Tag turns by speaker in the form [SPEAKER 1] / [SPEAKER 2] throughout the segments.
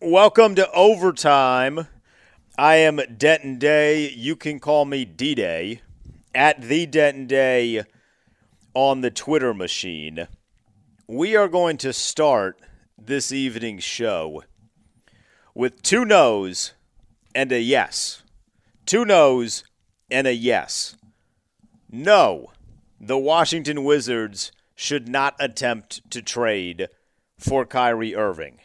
[SPEAKER 1] Welcome to Overtime. I am Denton Day. You can call me D Day at the Denton Day on the Twitter machine. We are going to start this evening's show with two no's and a yes. Two no's and a yes. No, the Washington Wizards should not attempt to trade for Kyrie Irving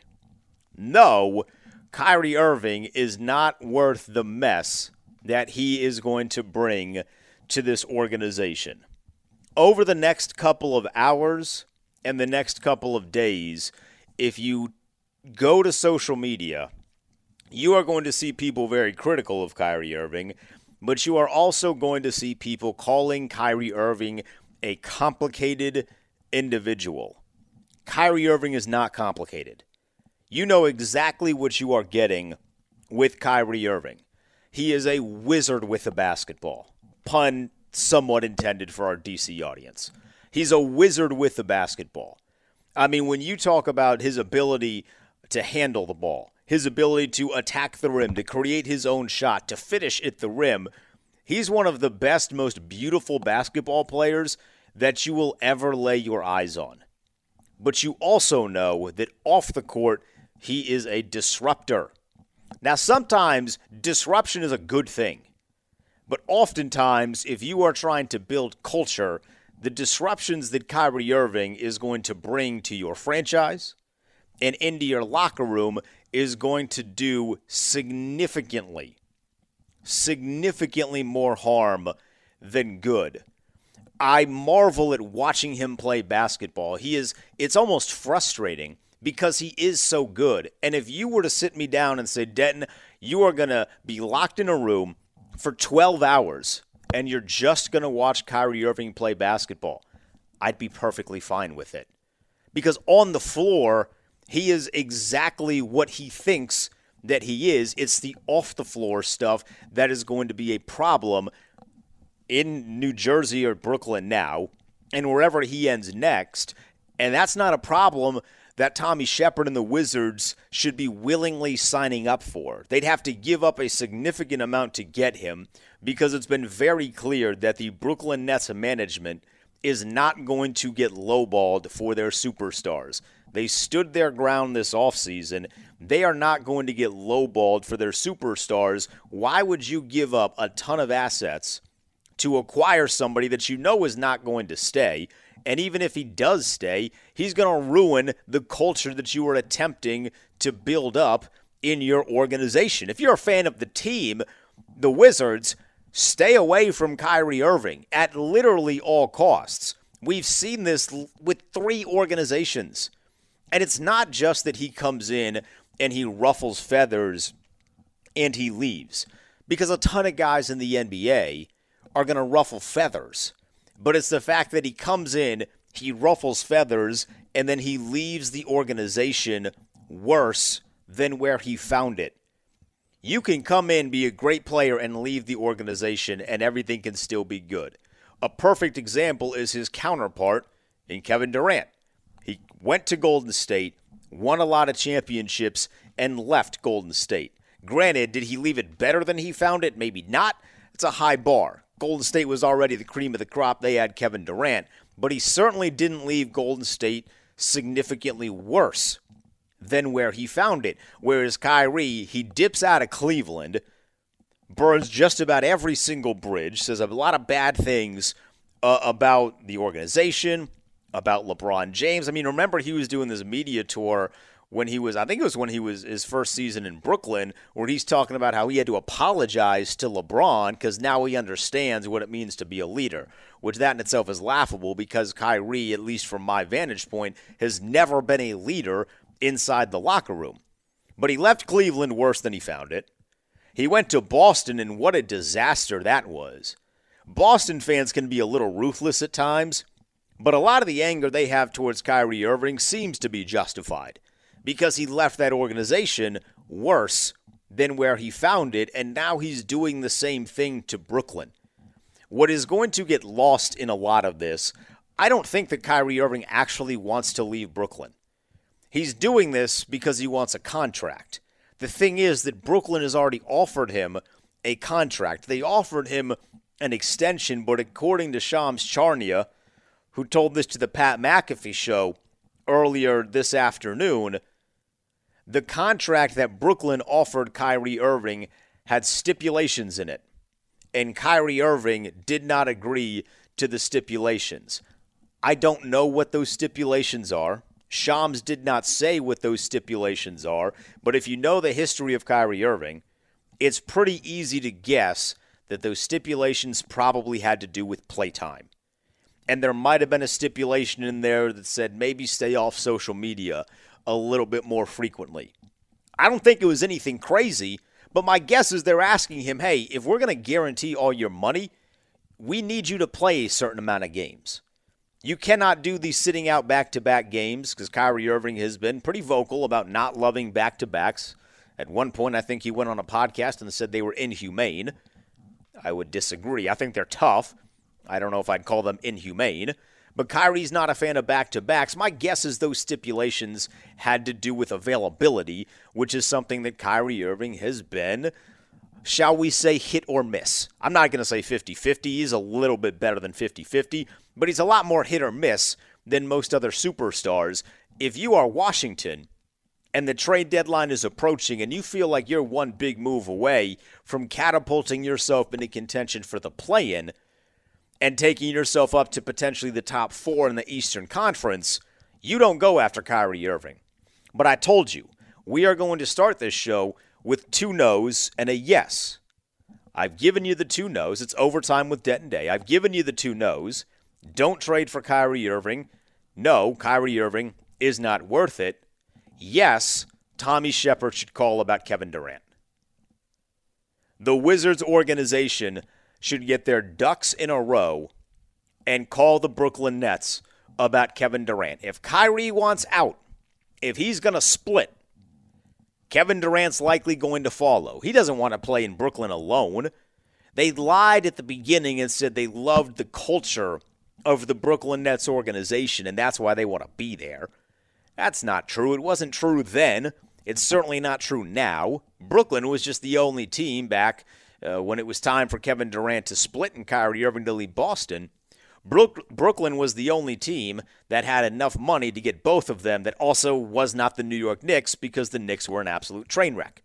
[SPEAKER 1] no, Kyrie Irving is not worth the mess that he is going to bring to this organization. Over the next couple of hours and the next couple of days, if you go to social media, you are going to see people very critical of Kyrie Irving, but you are also going to see people calling Kyrie Irving a complicated individual. Kyrie Irving is not complicated you know exactly what you are getting with Kyrie Irving. He is a wizard with the basketball. Pun somewhat intended for our DC audience. He's a wizard with the basketball. I mean, when you talk about his ability to handle the ball, his ability to attack the rim, to create his own shot, to finish at the rim, he's one of the best, most beautiful basketball players that you will ever lay your eyes on. But you also know that off the court, he is a disruptor. Now, sometimes disruption is a good thing, but oftentimes, if you are trying to build culture, the disruptions that Kyrie Irving is going to bring to your franchise and into your locker room is going to do significantly, significantly more harm than good. I marvel at watching him play basketball. He is it's almost frustrating because he is so good. And if you were to sit me down and say, Denton, you are going to be locked in a room for 12 hours and you're just going to watch Kyrie Irving play basketball, I'd be perfectly fine with it. Because on the floor, he is exactly what he thinks that he is. It's the off the floor stuff that is going to be a problem in New Jersey or Brooklyn now and wherever he ends next. And that's not a problem that Tommy Sheppard and the Wizards should be willingly signing up for. They'd have to give up a significant amount to get him because it's been very clear that the Brooklyn Nets management is not going to get lowballed for their superstars. They stood their ground this offseason. They are not going to get lowballed for their superstars. Why would you give up a ton of assets to acquire somebody that you know is not going to stay? And even if he does stay, he's going to ruin the culture that you are attempting to build up in your organization. If you're a fan of the team, the Wizards, stay away from Kyrie Irving at literally all costs. We've seen this with three organizations. And it's not just that he comes in and he ruffles feathers and he leaves, because a ton of guys in the NBA are going to ruffle feathers but it's the fact that he comes in, he ruffles feathers, and then he leaves the organization worse than where he found it. You can come in, be a great player, and leave the organization, and everything can still be good. A perfect example is his counterpart in Kevin Durant. He went to Golden State, won a lot of championships, and left Golden State. Granted, did he leave it better than he found it? Maybe not. It's a high bar. Golden State was already the cream of the crop. They had Kevin Durant, but he certainly didn't leave Golden State significantly worse than where he found it. Whereas Kyrie, he dips out of Cleveland, burns just about every single bridge, says a lot of bad things uh, about the organization, about LeBron James. I mean, remember he was doing this media tour when he was, I think it was when he was his first season in Brooklyn, where he's talking about how he had to apologize to LeBron because now he understands what it means to be a leader, which that in itself is laughable because Kyrie, at least from my vantage point, has never been a leader inside the locker room. But he left Cleveland worse than he found it. He went to Boston, and what a disaster that was. Boston fans can be a little ruthless at times, but a lot of the anger they have towards Kyrie Irving seems to be justified because he left that organization worse than where he found it, and now he's doing the same thing to Brooklyn. What is going to get lost in a lot of this, I don't think that Kyrie Irving actually wants to leave Brooklyn. He's doing this because he wants a contract. The thing is that Brooklyn has already offered him a contract. They offered him an extension, but according to Shams Charania, who told this to the Pat McAfee show earlier this afternoon, the contract that Brooklyn offered Kyrie Irving had stipulations in it, and Kyrie Irving did not agree to the stipulations. I don't know what those stipulations are. Shams did not say what those stipulations are, but if you know the history of Kyrie Irving, it's pretty easy to guess that those stipulations probably had to do with playtime. And there might have been a stipulation in there that said maybe stay off social media a little bit more frequently. I don't think it was anything crazy, but my guess is they're asking him, hey, if we're going to guarantee all your money, we need you to play a certain amount of games. You cannot do these sitting out back to back games because Kyrie Irving has been pretty vocal about not loving back to backs. At one point, I think he went on a podcast and said they were inhumane. I would disagree. I think they're tough. I don't know if I'd call them inhumane. But Kyrie's not a fan of back to backs. My guess is those stipulations had to do with availability, which is something that Kyrie Irving has been, shall we say, hit or miss. I'm not going to say 50 50. He's a little bit better than 50 50, but he's a lot more hit or miss than most other superstars. If you are Washington, and the trade deadline is approaching and you feel like you're one big move away from catapulting yourself into contention for the play in and taking yourself up to potentially the top four in the Eastern Conference, you don't go after Kyrie Irving. But I told you, we are going to start this show with two no's and a yes. I've given you the two no's. It's overtime with Denton Day. I've given you the two no's. Don't trade for Kyrie Irving. No, Kyrie Irving is not worth it yes, Tommy Sheppard should call about Kevin Durant. The Wizards organization should get their ducks in a row and call the Brooklyn Nets about Kevin Durant. If Kyrie wants out, if he's going to split, Kevin Durant's likely going to follow. He doesn't want to play in Brooklyn alone. They lied at the beginning and said they loved the culture of the Brooklyn Nets organization, and that's why they want to be there. That's not true. It wasn't true then. It's certainly not true now. Brooklyn was just the only team back uh, when it was time for Kevin Durant to split and Kyrie Irving to leave Boston. Brook- Brooklyn was the only team that had enough money to get both of them that also was not the New York Knicks because the Knicks were an absolute train wreck.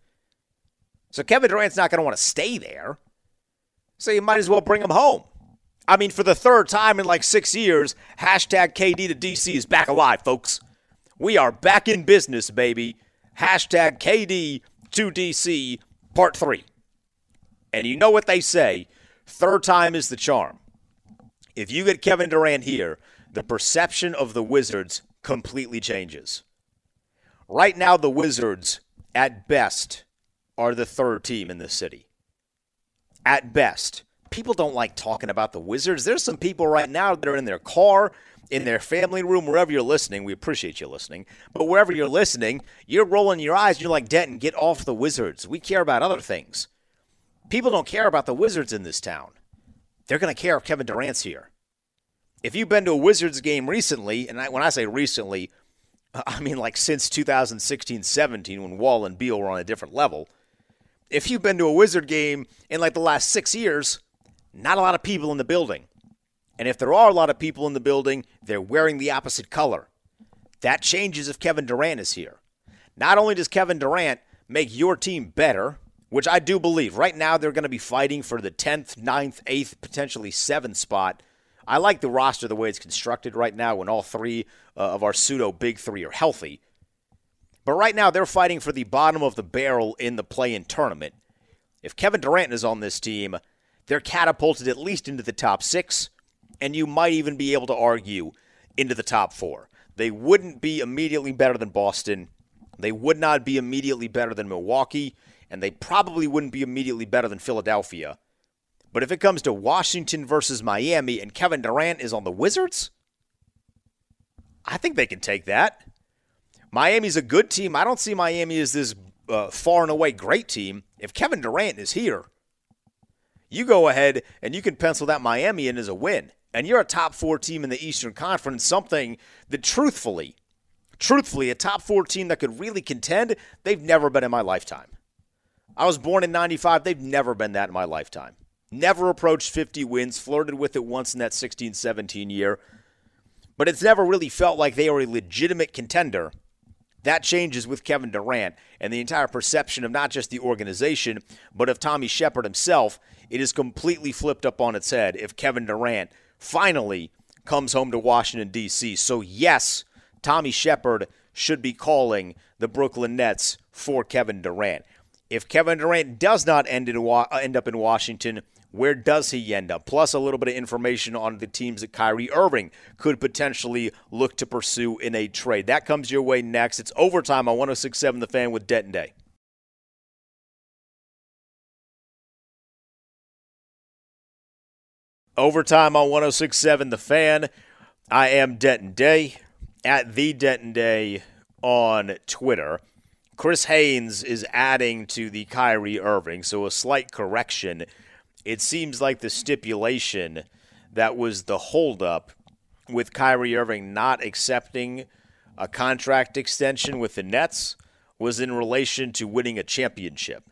[SPEAKER 1] So Kevin Durant's not going to want to stay there. So you might as well bring him home. I mean, for the third time in like six years, hashtag KD to DC is back alive, folks. We are back in business, baby. Hashtag KD2DC part three. And you know what they say third time is the charm. If you get Kevin Durant here, the perception of the Wizards completely changes. Right now, the Wizards, at best, are the third team in the city. At best. People don't like talking about the Wizards. There's some people right now that are in their car in their family room, wherever you're listening. We appreciate you listening. But wherever you're listening, you're rolling your eyes. You're like, Denton, get off the Wizards. We care about other things. People don't care about the Wizards in this town. They're going to care if Kevin Durant's here. If you've been to a Wizards game recently, and I, when I say recently, I mean like since 2016 17 when Wall and Beal were on a different level. If you've been to a Wizard game in like the last six years, not a lot of people in the building. And if there are a lot of people in the building, they're wearing the opposite color. That changes if Kevin Durant is here. Not only does Kevin Durant make your team better, which I do believe, right now they're going to be fighting for the 10th, 9th, 8th, potentially 7th spot. I like the roster the way it's constructed right now when all three uh, of our pseudo big three are healthy. But right now they're fighting for the bottom of the barrel in the play in tournament. If Kevin Durant is on this team, they're catapulted at least into the top six and you might even be able to argue into the top four. They wouldn't be immediately better than Boston. They would not be immediately better than Milwaukee, and they probably wouldn't be immediately better than Philadelphia. But if it comes to Washington versus Miami and Kevin Durant is on the Wizards, I think they can take that. Miami's a good team. I don't see Miami as this uh, far and away great team. If Kevin Durant is here, you go ahead and you can pencil that Miami in as a win and you're a top four team in the Eastern Conference, something that truthfully truthfully, a top four team that could really contend, they've never been in my lifetime. I was born in 95. They've never been that in my lifetime. Never approached 50 wins, flirted with it once in that 16 17 year. But it's never really felt like they are a legitimate contender. That changes with Kevin Durant and the entire perception of not just the organization, but of Tommy Sheppard himself. It is completely flipped up on its head if Kevin Durant finally comes home to Washington, D.C. So, yes, Tommy Sheppard should be calling the Brooklyn Nets for Kevin Durant. If Kevin Durant does not end, in, uh, end up in Washington, where does he end up? Plus, a little bit of information on the teams that Kyrie Irving could potentially look to pursue in a trade. That comes your way next. It's overtime on 1067 The Fan with Denton Day. Overtime on 1067 The Fan. I am Denton Day at the Denton Day on Twitter. Chris Haynes is adding to the Kyrie Irving, so a slight correction. It seems like the stipulation that was the holdup with Kyrie Irving not accepting a contract extension with the Nets was in relation to winning a championship.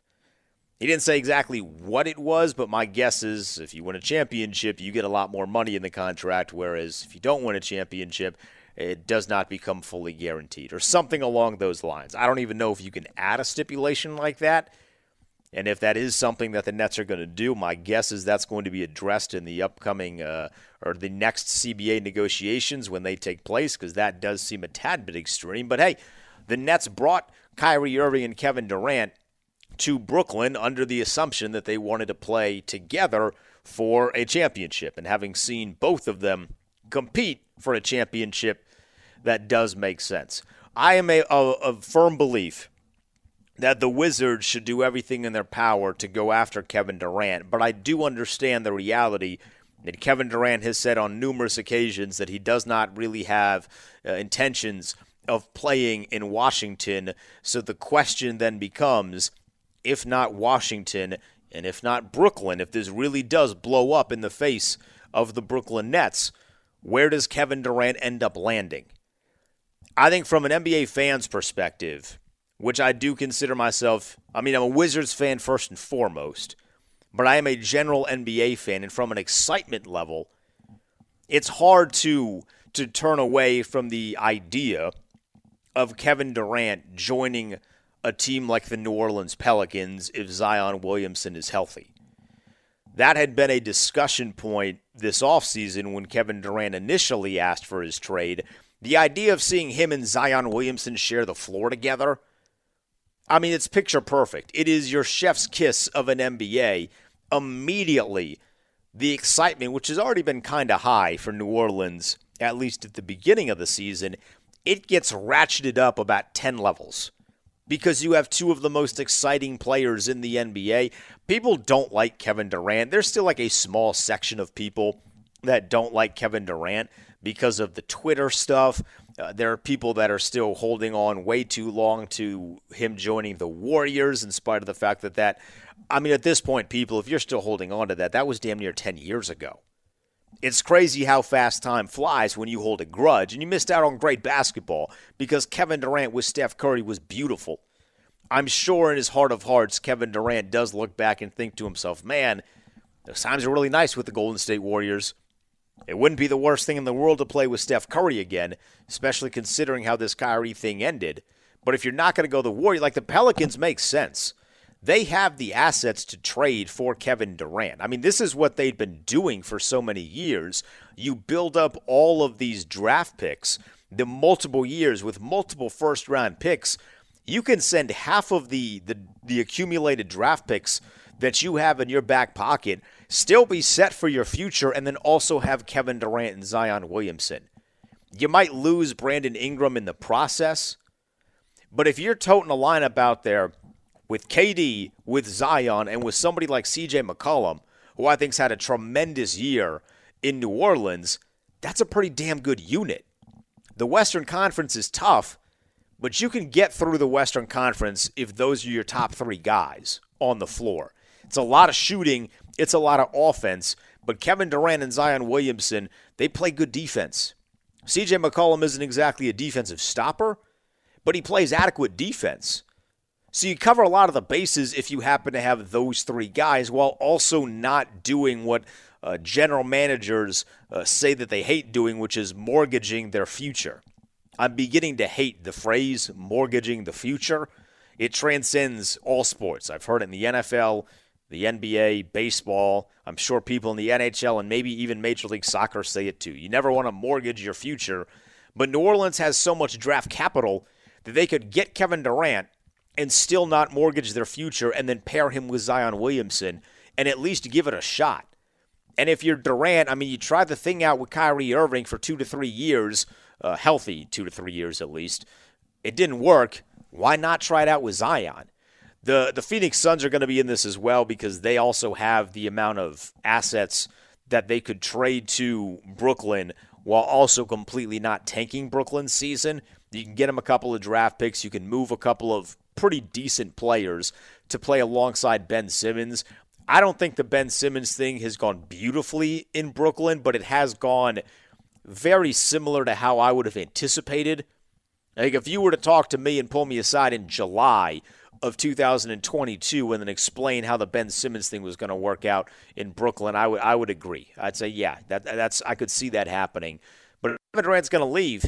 [SPEAKER 1] He didn't say exactly what it was, but my guess is if you win a championship, you get a lot more money in the contract, whereas if you don't win a championship, it does not become fully guaranteed, or something along those lines. I don't even know if you can add a stipulation like that. And if that is something that the Nets are going to do, my guess is that's going to be addressed in the upcoming uh, or the next CBA negotiations when they take place, because that does seem a tad bit extreme. But hey, the Nets brought Kyrie Irving and Kevin Durant to Brooklyn under the assumption that they wanted to play together for a championship. And having seen both of them compete for a championship, that does make sense. I am a, a, a firm belief that the Wizards should do everything in their power to go after Kevin Durant, but I do understand the reality that Kevin Durant has said on numerous occasions that he does not really have uh, intentions of playing in Washington. So the question then becomes if not Washington, and if not Brooklyn, if this really does blow up in the face of the Brooklyn Nets, where does Kevin Durant end up landing? I think from an NBA fan's perspective, which I do consider myself, I mean, I'm a Wizards fan first and foremost, but I am a general NBA fan, and from an excitement level, it's hard to to turn away from the idea of Kevin Durant joining a team like the New Orleans Pelicans if Zion Williamson is healthy. That had been a discussion point this offseason when Kevin Durant initially asked for his trade. The idea of seeing him and Zion Williamson share the floor together, I mean, it's picture perfect. It is your chef's kiss of an NBA. Immediately, the excitement, which has already been kind of high for New Orleans, at least at the beginning of the season, it gets ratcheted up about 10 levels because you have two of the most exciting players in the NBA. People don't like Kevin Durant. There's still like a small section of people that don't like Kevin Durant because of the Twitter stuff. Uh, there are people that are still holding on way too long to him joining the Warriors, in spite of the fact that that, I mean, at this point, people, if you're still holding on to that, that was damn near 10 years ago. It's crazy how fast time flies when you hold a grudge, and you missed out on great basketball because Kevin Durant with Steph Curry was beautiful. I'm sure in his heart of hearts, Kevin Durant does look back and think to himself, man, those times are really nice with the Golden State Warriors. It wouldn't be the worst thing in the world to play with Steph Curry again, especially considering how this Kyrie thing ended. But if you're not going to go the Warrior, like the Pelicans make sense they have the assets to trade for Kevin Durant. I mean, this is what they've been doing for so many years. You build up all of these draft picks, the multiple years with multiple first round picks. You can send half of the, the, the accumulated draft picks that you have in your back pocket, still be set for your future, and then also have Kevin Durant and Zion Williamson. You might lose Brandon Ingram in the process, but if you're toting a lineup out there with KD, with Zion, and with somebody like CJ McCollum, who I think's had a tremendous year in New Orleans, that's a pretty damn good unit. The Western Conference is tough, but you can get through the Western Conference if those are your top three guys on the floor. It's a lot of shooting, it's a lot of offense, but Kevin Durant and Zion Williamson, they play good defense. CJ McCollum isn't exactly a defensive stopper, but he plays adequate defense. So you cover a lot of the bases if you happen to have those three guys while also not doing what uh, general managers uh, say that they hate doing, which is mortgaging their future. I'm beginning to hate the phrase mortgaging the future. It transcends all sports. I've heard it in the NFL, the NBA, baseball. I'm sure people in the NHL and maybe even Major League Soccer say it too. You never want to mortgage your future. But New Orleans has so much draft capital that they could get Kevin Durant and still not mortgage their future and then pair him with Zion Williamson and at least give it a shot. And if you're Durant, I mean, you tried the thing out with Kyrie Irving for two to three years, uh, healthy two to three years at least. It didn't work. Why not try it out with Zion? The the Phoenix Suns are going to be in this as well because they also have the amount of assets that they could trade to Brooklyn while also completely not tanking Brooklyn's season. You can get them a couple of draft picks. You can move a couple of pretty decent players to play alongside Ben Simmons. I don't think the Ben Simmons thing has gone beautifully in Brooklyn, but it has gone very similar to how I would have anticipated. Like if you were to talk to me and pull me aside in July of 2022 and then explain how the Ben Simmons thing was going to work out in Brooklyn, I would I would agree. I'd say yeah, that that's I could see that happening. But if Kevin Durant's going to leave,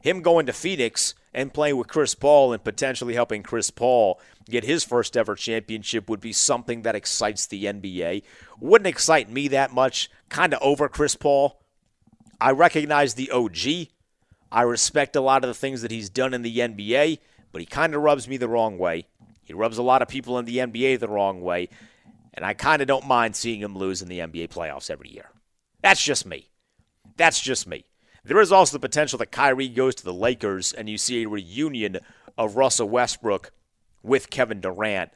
[SPEAKER 1] him going to Phoenix and playing with Chris Paul and potentially helping Chris Paul get his first ever championship would be something that excites the NBA. Wouldn't excite me that much, kind of over Chris Paul. I recognize the OG. I respect a lot of the things that he's done in the NBA, but he kind of rubs me the wrong way. He rubs a lot of people in the NBA the wrong way, and I kind of don't mind seeing him lose in the NBA playoffs every year. That's just me. That's just me. There is also the potential that Kyrie goes to the Lakers and you see a reunion of Russell Westbrook with Kevin Durant.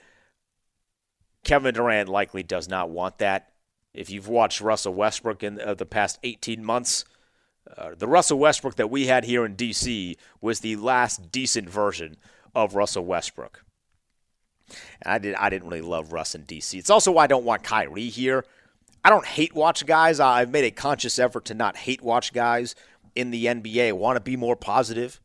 [SPEAKER 1] Kevin Durant likely does not want that. If you've watched Russell Westbrook in uh, the past 18 months, uh, the Russell Westbrook that we had here in D.C. was the last decent version of Russell Westbrook. And I did I didn't really love Russ in DC. It's also why I don't want Kyrie here. I don't hate watch guys. I've made a conscious effort to not hate watch guys in the NBA. I want to be more positive.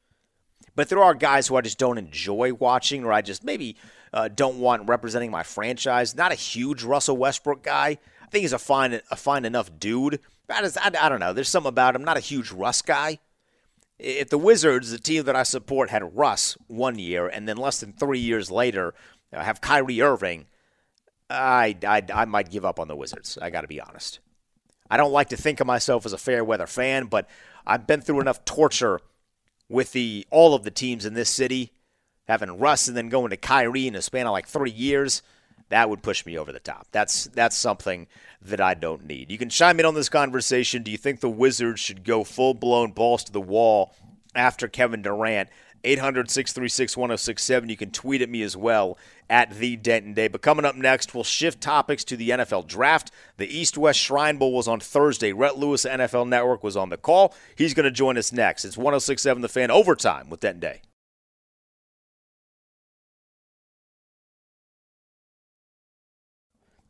[SPEAKER 1] But there are guys who I just don't enjoy watching, or I just maybe uh, don't want representing my franchise. Not a huge Russell Westbrook guy. I think he's a fine, a fine enough dude. I, just, I, I don't know. There's something about him. Not a huge Russ guy. If the Wizards, the team that I support, had Russ one year, and then less than three years later uh, have Kyrie Irving, I, I, I might give up on the Wizards. I got to be honest. I don't like to think of myself as a fair weather fan, but I've been through enough torture with the all of the teams in this city, having Russ and then going to Kyrie in a span of like three years. That would push me over the top. That's that's something that I don't need. You can chime in on this conversation. Do you think the Wizards should go full blown balls to the wall after Kevin Durant 800 636 1067. You can tweet at me as well at the Denton Day. But coming up next, we'll shift topics to the NFL draft. The East West Shrine Bowl was on Thursday. Rhett Lewis, NFL Network, was on the call. He's going to join us next. It's 1067 The Fan Overtime with Denton Day.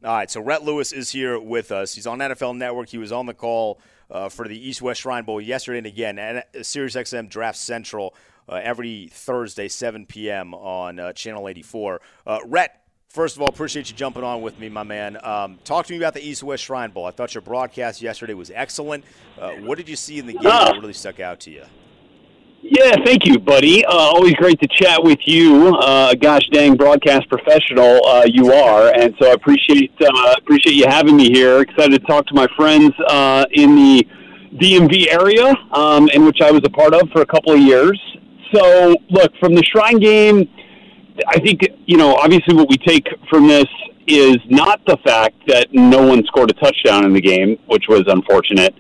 [SPEAKER 1] All right, so Rhett Lewis is here with us. He's on NFL Network. He was on the call uh, for the East West Shrine Bowl yesterday and again at SiriusXM Draft Central uh, every Thursday, 7 p.m. on uh, Channel 84. Uh, Rhett, first of all, appreciate you jumping on with me, my man. Um, talk to me about the East West Shrine Bowl. I thought your broadcast yesterday was excellent. Uh, what did you see in the game that really stuck out to you?
[SPEAKER 2] Yeah, thank you, buddy. Uh, always great to chat with you. Uh, gosh dang, broadcast professional uh, you are, and so I appreciate uh, appreciate you having me here. Excited to talk to my friends uh, in the DMV area, um, in which I was a part of for a couple of years. So, look, from the Shrine game, I think, you know, obviously what we take from this is not the fact that no one scored a touchdown in the game, which was unfortunate.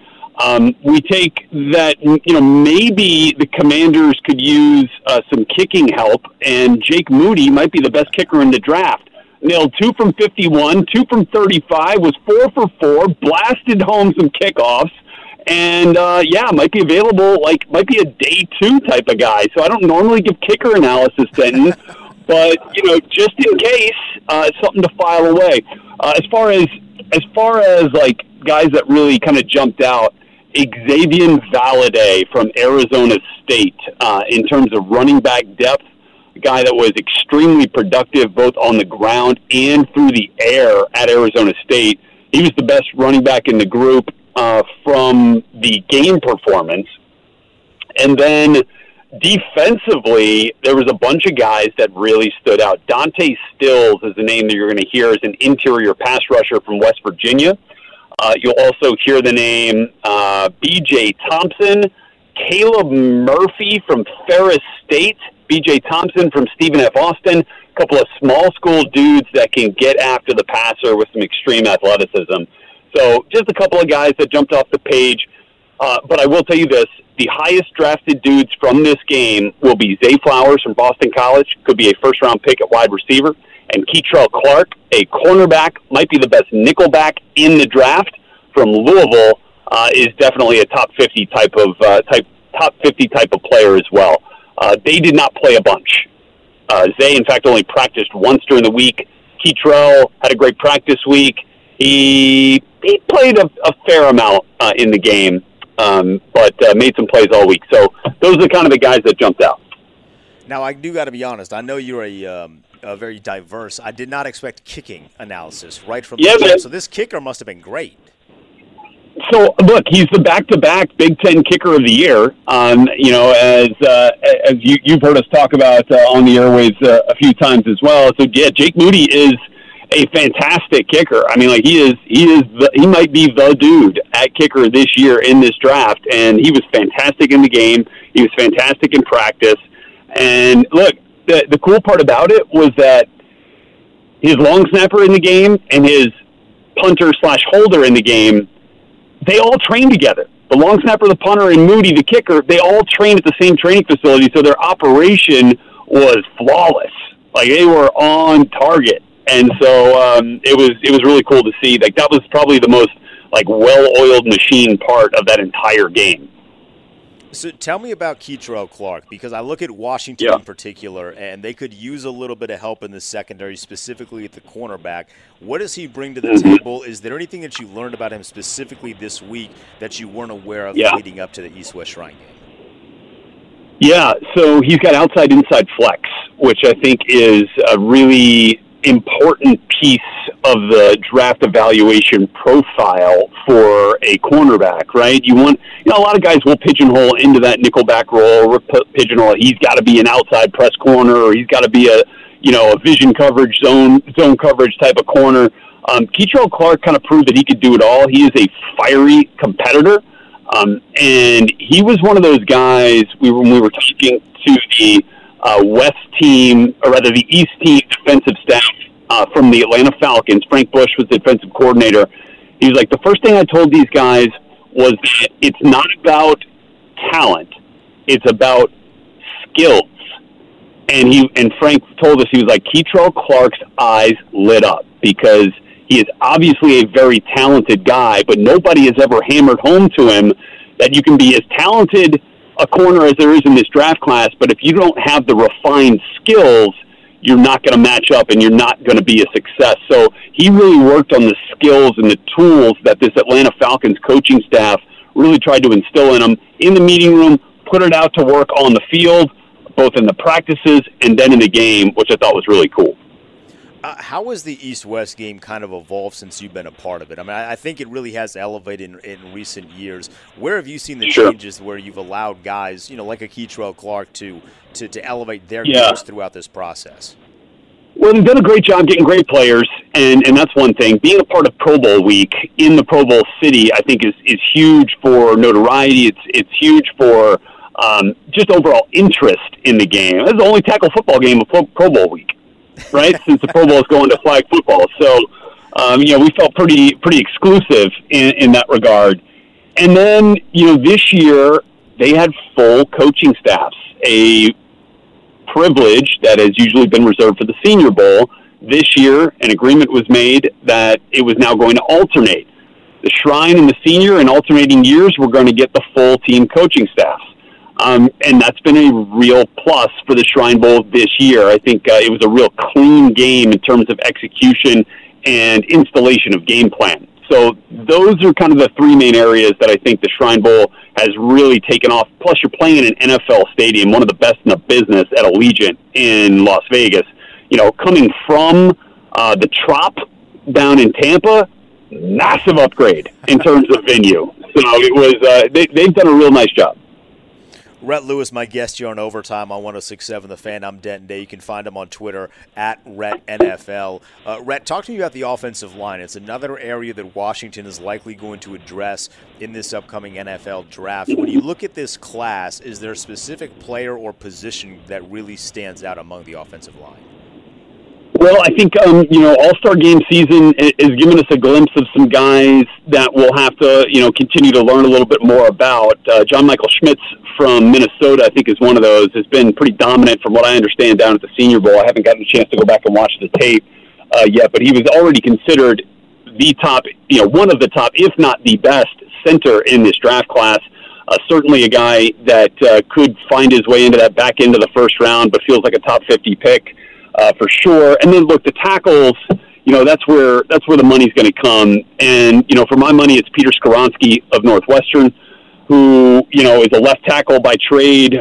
[SPEAKER 2] Um, we take that, you know, maybe the commanders could use uh, some kicking help, and Jake Moody might be the best kicker in the draft. Nailed two from 51, two from 35, was four for four, blasted home some kickoffs and uh, yeah, might be available. Like might be a day two type of guy. So I don't normally give kicker analysis, Denton, but you know, just in case, uh, it's something to file away. Uh, as far as as far as like guys that really kind of jumped out Xavier Valladay from Arizona State uh, in terms of running back depth. A guy that was extremely productive both on the ground and through the air at Arizona State. He was the best running back in the group uh, from the game performance. And then defensively, there was a bunch of guys that really stood out. Dante Stills is the name that you're going to hear as an interior pass rusher from West Virginia. Uh, you'll also hear the name uh, B.J. Thompson, Caleb Murphy from Ferris State, B.J. Thompson from Stephen F. Austin, a couple of small school dudes that can get after the passer with some extreme athleticism. So just a couple of guys that jumped off the page. Uh, but I will tell you this: the highest drafted dudes from this game will be Zay Flowers from Boston College, could be a first round pick at wide receiver, and Kei'Trel Clark, a cornerback, might be the best nickelback in the draft from Louisville, uh, is definitely a top 50 type of uh, type top 50 type of player as well. Uh, they did not play a bunch. Uh, Zay, in fact, only practiced once during the week. Kei'Trel had a great practice week. He he played a, a fair amount uh, in the game, um, but uh, made some plays all week. So those are kind of the guys that jumped out.
[SPEAKER 1] Now I do got to be honest. I know you're a, um, a, very diverse. I did not expect kicking analysis right from
[SPEAKER 2] yeah,
[SPEAKER 1] the jump. So this kicker must have been great.
[SPEAKER 2] So look, he's the back-to-back Big Ten kicker of the year. Um, you know, as uh, as you, you've heard us talk about uh, on the airwaves uh, a few times as well. So yeah, Jake Moody is a fantastic kicker. I mean, like he is, he is, the, he might be the dude at kicker this year in this draft, and he was fantastic in the game. He was fantastic in practice. And look, the the cool part about it was that his long snapper in the game and his punter slash holder in the game, they all train together. The long snapper, the punter, and Moody, the kicker, they all train at the same training facility, so their operation was flawless. Like they were on target and so um, it was it was really cool to see. Like that was probably the most like well-oiled machine part of that entire game.
[SPEAKER 1] So tell me about Kei'Trel Clark because I look at Washington yeah. in particular, and they could use a little bit of help in the secondary, specifically at the cornerback. What does he bring to the mm-hmm. table? Is there anything that you learned about him specifically this week that you weren't aware of yeah. leading up to the East-West Shrine game?
[SPEAKER 2] Yeah, so he's got outside inside flex, which I think is a really important piece of the draft evaluation profile for a cornerback, right? You want, you know, a lot of guys will pigeonhole into that nickelback role, or pigeonhole. He's got to be an outside press corner, or he's got to be a, you know, a vision coverage zone zone coverage type of corner. Um, Kei'Trel Clark kind of proved that he could do it all. He is a fiery competitor, um, and he was one of those guys. We when we were talking to the uh, West team, or rather the East team defensive staff uh, from the Atlanta Falcons. Frank Bush was the defensive coordinator. He was like, the first thing I told these guys was that it's not about talent, it's about skills. And he and Frank told us he was like Kei'Trel Clark's eyes lit up because he is obviously a very talented guy, but nobody has ever hammered home to him that you can be as talented a corner as there is in this draft class, but if you don't have the refined skills, you're not going to match up and you're not going to be a success. So he really worked on the skills and the tools that this Atlanta Falcons coaching staff really tried to instill in him in the meeting room, put it out to work on the field, both in the practices and then in the game, which I thought was really cool.
[SPEAKER 1] Uh, how has the East West game kind of evolved since you've been a part of it? I mean, I, I think it really has elevated in, in, recent years. Where have you seen the sure. changes where you've allowed guys, you know, like a Kei'Trel Clark to, to, to elevate their yeah. games throughout this process?
[SPEAKER 2] Well, they've done a great job getting great players, and, and that's one thing. Being a part of Pro Bowl week in the Pro Bowl city, I think, is, is huge for notoriety. It's, it's huge for um, just overall interest in the game. It's the only tackle football game of Pro Bowl week right? Since the Pro Bowl is going to flag football, so um, you know we felt pretty pretty exclusive in, in that regard. And then you know this year they had full coaching staffs, a privilege that has usually been reserved for the Senior Bowl. This year, an agreement was made that it was now going to alternate. The Shrine and the Senior in alternating years were going to get the full team coaching staffs. Um, and that's been a real plus for the Shrine Bowl this year. I think uh, it was a real clean game in terms of execution and installation of game plan. So those are kind of the three main areas that I think the Shrine Bowl has really taken off. Plus, you're playing in an NFL stadium, one of the best in the business at Allegiant in Las Vegas. You know, coming from uh, the Trop down in Tampa, massive upgrade in terms of venue. So it was uh, they, they've done a real nice job.
[SPEAKER 1] Rhett Lewis, my guest here on Overtime on 1067 The Fan. I'm Denton Day. You can find him on Twitter at Rhett NFL. Uh, Rhett, talk to me about the offensive line. It's another area that Washington is likely going to address in this upcoming NFL draft. When you look at this class, is there a specific player or position that really stands out among the offensive line?
[SPEAKER 2] Well, I think um, you know All Star Game season is giving us a glimpse of some guys that we'll have to you know continue to learn a little bit more about. Uh, John Michael Schmitz from Minnesota, I think, is one of those. Has been pretty dominant from what I understand down at the Senior Bowl. I haven't gotten a chance to go back and watch the tape uh, yet, but he was already considered the top, you know, one of the top, if not the best center in this draft class. Uh, certainly a guy that uh, could find his way into that back end of the first round, but feels like a top 50 pick uh, for sure. And then look, the tackles, you know, that's where that's where the money's going to come. And you know, for my money, it's Peter Skoronski of Northwestern, who you know is a left tackle by trade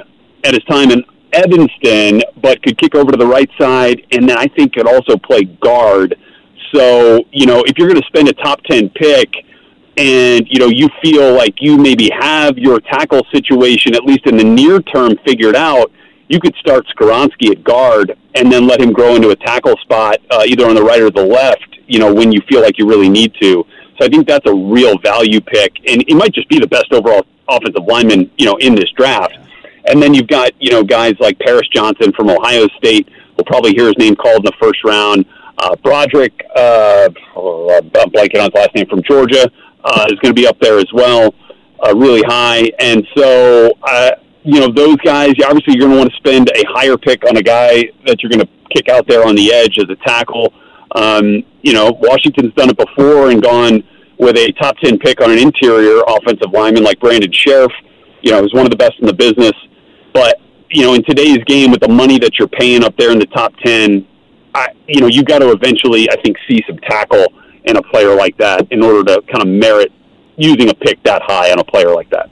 [SPEAKER 2] at his time in Evanston, but could kick over to the right side, and then I think could also play guard. So you know, if you're going to spend a top ten pick. And you know you feel like you maybe have your tackle situation at least in the near term figured out you could start Skoronski at guard and then let him grow into a tackle spot uh, either on the right or the left, you know, when you feel like you really need to. So I think that's a real value pick, and he might just be the best overall offensive lineman, you know, in this draft. And then you've got, you know, guys like Paris Johnson from Ohio State. We'll probably hear his name called in the first round. Uh, Broderick, uh, oh, I'm blanking on his last name from Georgia, uh, is going to be up there as well, uh, really high. And so, uh, you know, those guys, obviously you're going to want to spend a higher pick on a guy that you're going to kick out there on the edge as a tackle. Um, you know, Washington's done it before and gone with a top 10 pick on an interior offensive lineman like Brandon Scherff. You know, he's one of the best in the business. But, you know, in today's game with the money that you're paying up there in the top 10, I, you know, you've got to eventually, I think, see some tackle in a player like that in order to kind of merit using a pick that high on a player like that.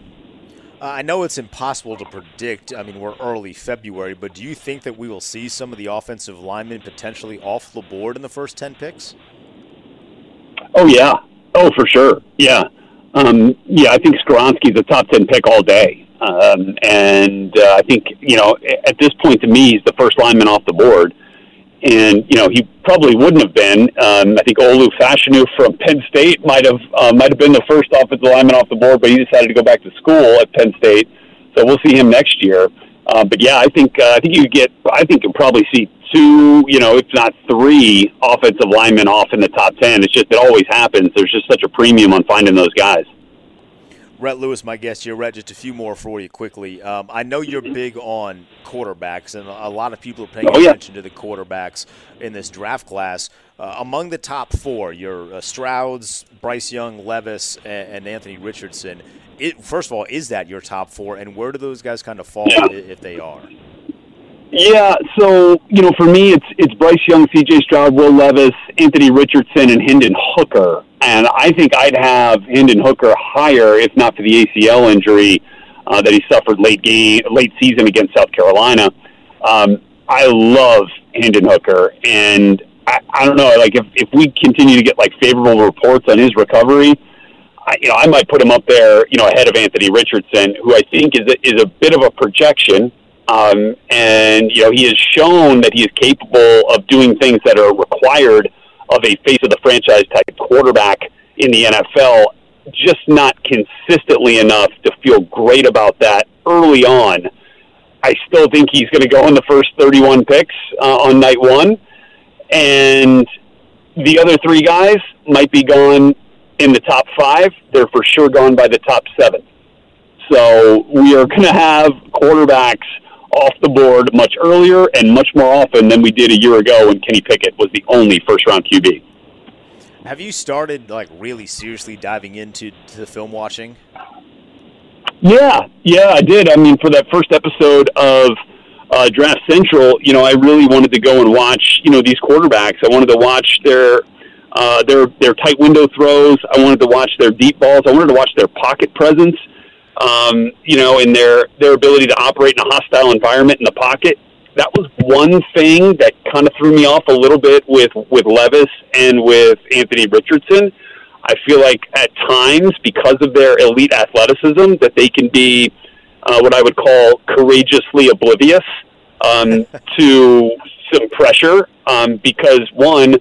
[SPEAKER 1] Uh, I know it's impossible to predict. I mean, we're early February, but do you think that we will see some of the offensive linemen potentially off the board in the first 10 picks?
[SPEAKER 2] Oh, yeah. Oh, for sure. Yeah. Um, yeah, I think Skoronski's a top 10 pick all day. Um, and uh, I think, you know, at this point to me, he's the first lineman off the board and you know he probably wouldn't have been. Um, I think Olu Fashanu from Penn State might have uh, might have been the first offensive lineman off the board, but he decided to go back to school at Penn State, so we'll see him next year. Uh, but yeah, I think uh, I think you get I think you'll probably see two, you know, if not three offensive linemen off in the top ten. It's just it always happens. There's just such a premium on finding those guys.
[SPEAKER 1] Rhett Lewis, my guest here. Rhett, just a few more for you quickly. Um, I know you're big on quarterbacks, and a lot of people are paying oh, attention yeah. to the quarterbacks in this draft class. Uh, among the top four, your uh, Strouds, Bryce Young, Levis, and, and Anthony Richardson. It, first of all, is that your top four, and where do those guys kind of fall yeah. if they are?
[SPEAKER 2] Yeah, so you know, for me, it's it's Bryce Young, C.J. Stroud, Will Levis, Anthony Richardson, and Hendon Hooker. And I think I'd have Hendon Hooker higher if not for the ACL injury uh, that he suffered late game, late season against South Carolina. Um, I love Hendon Hooker, and I, I don't know, like if if we continue to get like favorable reports on his recovery, I, you know, I might put him up there, you know, ahead of Anthony Richardson, who I think is a, is a bit of a projection. Um, and you know, he has shown that he is capable of doing things that are required of a face of the franchise type quarterback in the NFL, just not consistently enough to feel great about that early on. I still think he's going to go in the first 31 picks uh, on night one. And the other three guys might be gone in the top five. They're for sure gone by the top seven. So we are going to have quarterbacks off the board much earlier and much more often than we did a year ago when Kenny Pickett was the only first round QB.
[SPEAKER 1] Have you started like really seriously diving into the film watching?
[SPEAKER 2] Yeah, yeah, I did. I mean, for that first episode of uh, Draft Central, you know, I really wanted to go and watch, you know, these quarterbacks. I wanted to watch their uh, their their tight window throws. I wanted to watch their deep balls. I wanted to watch their pocket presence. Um, you know, and their their ability to operate in a hostile environment in the pocket. That was one thing that kind of threw me off a little bit with with Levis and with Anthony Richardson. I feel like at times, because of their elite athleticism, that they can be uh, what I would call courageously oblivious um, to some pressure. Um, because one,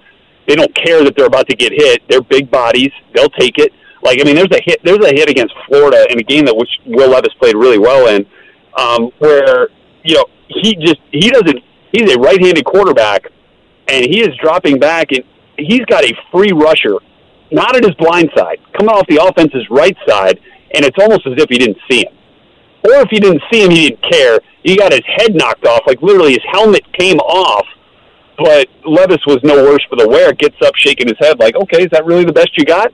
[SPEAKER 2] they don't care that they're about to get hit. They're big bodies; they'll take it. Like I mean, there's a hit. There's a hit against Florida in a game that which Will Levis played really well in, um, where you know he just he doesn't. He's a right-handed quarterback, and he is dropping back, and he's got a free rusher, not at his blind side, coming off the offense's right side, and it's almost as if he didn't see him, or if he didn't see him, he didn't care. He got his head knocked off, like literally his helmet came off but Levis was no worse for the wear. Gets up, shaking his head, like, okay, is that really the best you got?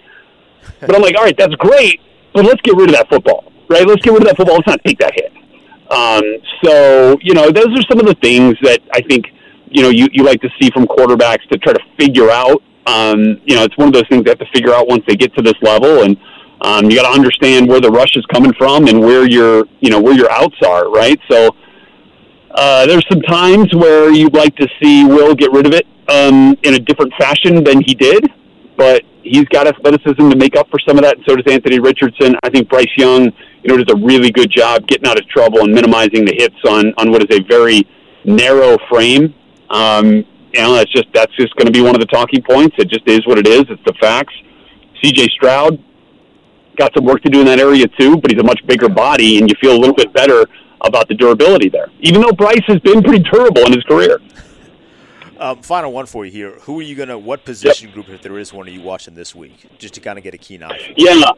[SPEAKER 2] But I'm like, all right, that's great, but let's get rid of that football, right? Let's get rid of that football. Let's not take that hit. Um, so, you know, those are some of the things that I think, you know, you, you like to see from quarterbacks to try to figure out. Um, you know, it's one of those things they have to figure out once they get to this level. And um, you got to understand where the rush is coming from and where your, you know, where your outs are, right? So, uh, there's some times where you'd like to see Will get rid of it um, in a different fashion than he did, but he's got athleticism to make up for some of that, and so does Anthony Richardson. I think Bryce Young, you know, does a really good job getting out of trouble and minimizing the hits on on what is a very narrow frame. Um, you know, that's just that's just going to be one of the talking points. It just is what it is. It's the facts. C.J. Stroud got some work to do in that area too, but he's a much bigger body, and you feel a little bit better about the durability there. Even though Bryce has been pretty durable in his career.
[SPEAKER 1] Um, final one for you here. Who are you gonna? What position yep. group, if there is one, are you watching this week? Just to kind of get a keen eye.
[SPEAKER 2] Yeah.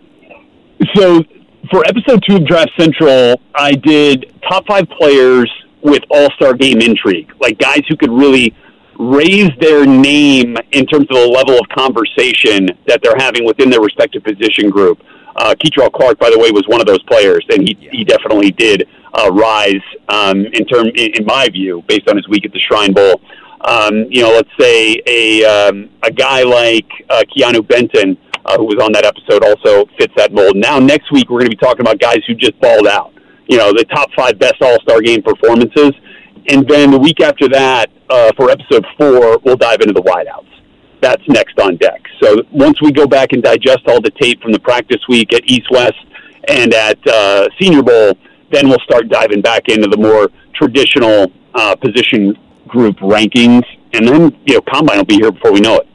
[SPEAKER 2] So for episode two of Draft Central, I did top five players with All Star Game intrigue, like guys who could really raise their name in terms of the level of conversation that they're having within their respective position group. Uh, Kei'Trel Clark, by the way, was one of those players, and he yeah. he definitely did uh, rise um, in term in, in my view, based on his week at the Shrine Bowl. Um, you know, let's say a um, a guy like uh, Keanu Benton, uh, who was on that episode, also fits that mold. Now, next week we're going to be talking about guys who just balled out. You know, the top five best All Star Game performances, and then the week after that, uh, for episode four, we'll dive into the wideouts. That's next on deck. So once we go back and digest all the tape from the practice week at East West and at uh, Senior Bowl then we'll start diving back into the more traditional uh, position group rankings, and then you know combine will be here before we know it.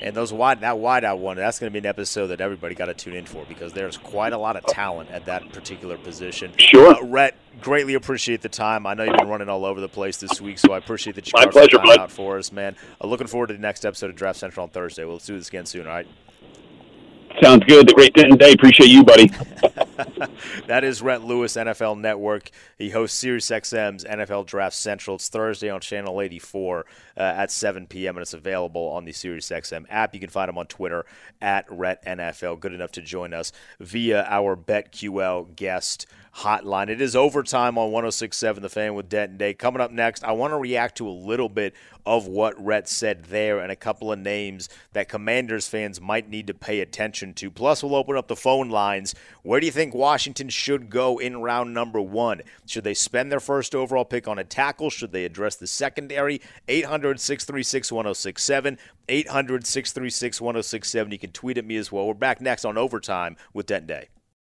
[SPEAKER 1] And those wide that wideout one, that's going to be an episode that everybody got to tune in for because there's quite a lot of talent at that particular position.
[SPEAKER 2] Sure,
[SPEAKER 1] uh, Rhett, greatly appreciate the time. I know you've been running all over the place this week, so I appreciate that you
[SPEAKER 2] My pleasure,
[SPEAKER 1] time out for us, man. Uh, looking forward to the next episode of Draft Central on Thursday. We'll do this again soon. All right.
[SPEAKER 2] Sounds good. The great day. Appreciate you, buddy.
[SPEAKER 1] that is Rhett Lewis, NFL Network. He hosts SiriusXM's NFL Draft Central. It's Thursday on Channel 84 uh, at 7 p.m. and it's available on the SiriusXM app. You can find him on Twitter at Rhett NFL. Good enough to join us via our BetQL guest hotline. It is overtime on 1067 The Fan with Denton Day. Coming up next, I want to react to a little bit of what Rhett said there and a couple of names that Commanders fans might need to pay attention to. Plus, we'll open up the phone lines. Where do you think Washington should go in round number one? Should they spend their first overall pick on a tackle? Should they address the secondary? 800 636 1067. 800 636 1067. You can tweet at me as well. We're back next on Overtime with Dent Day.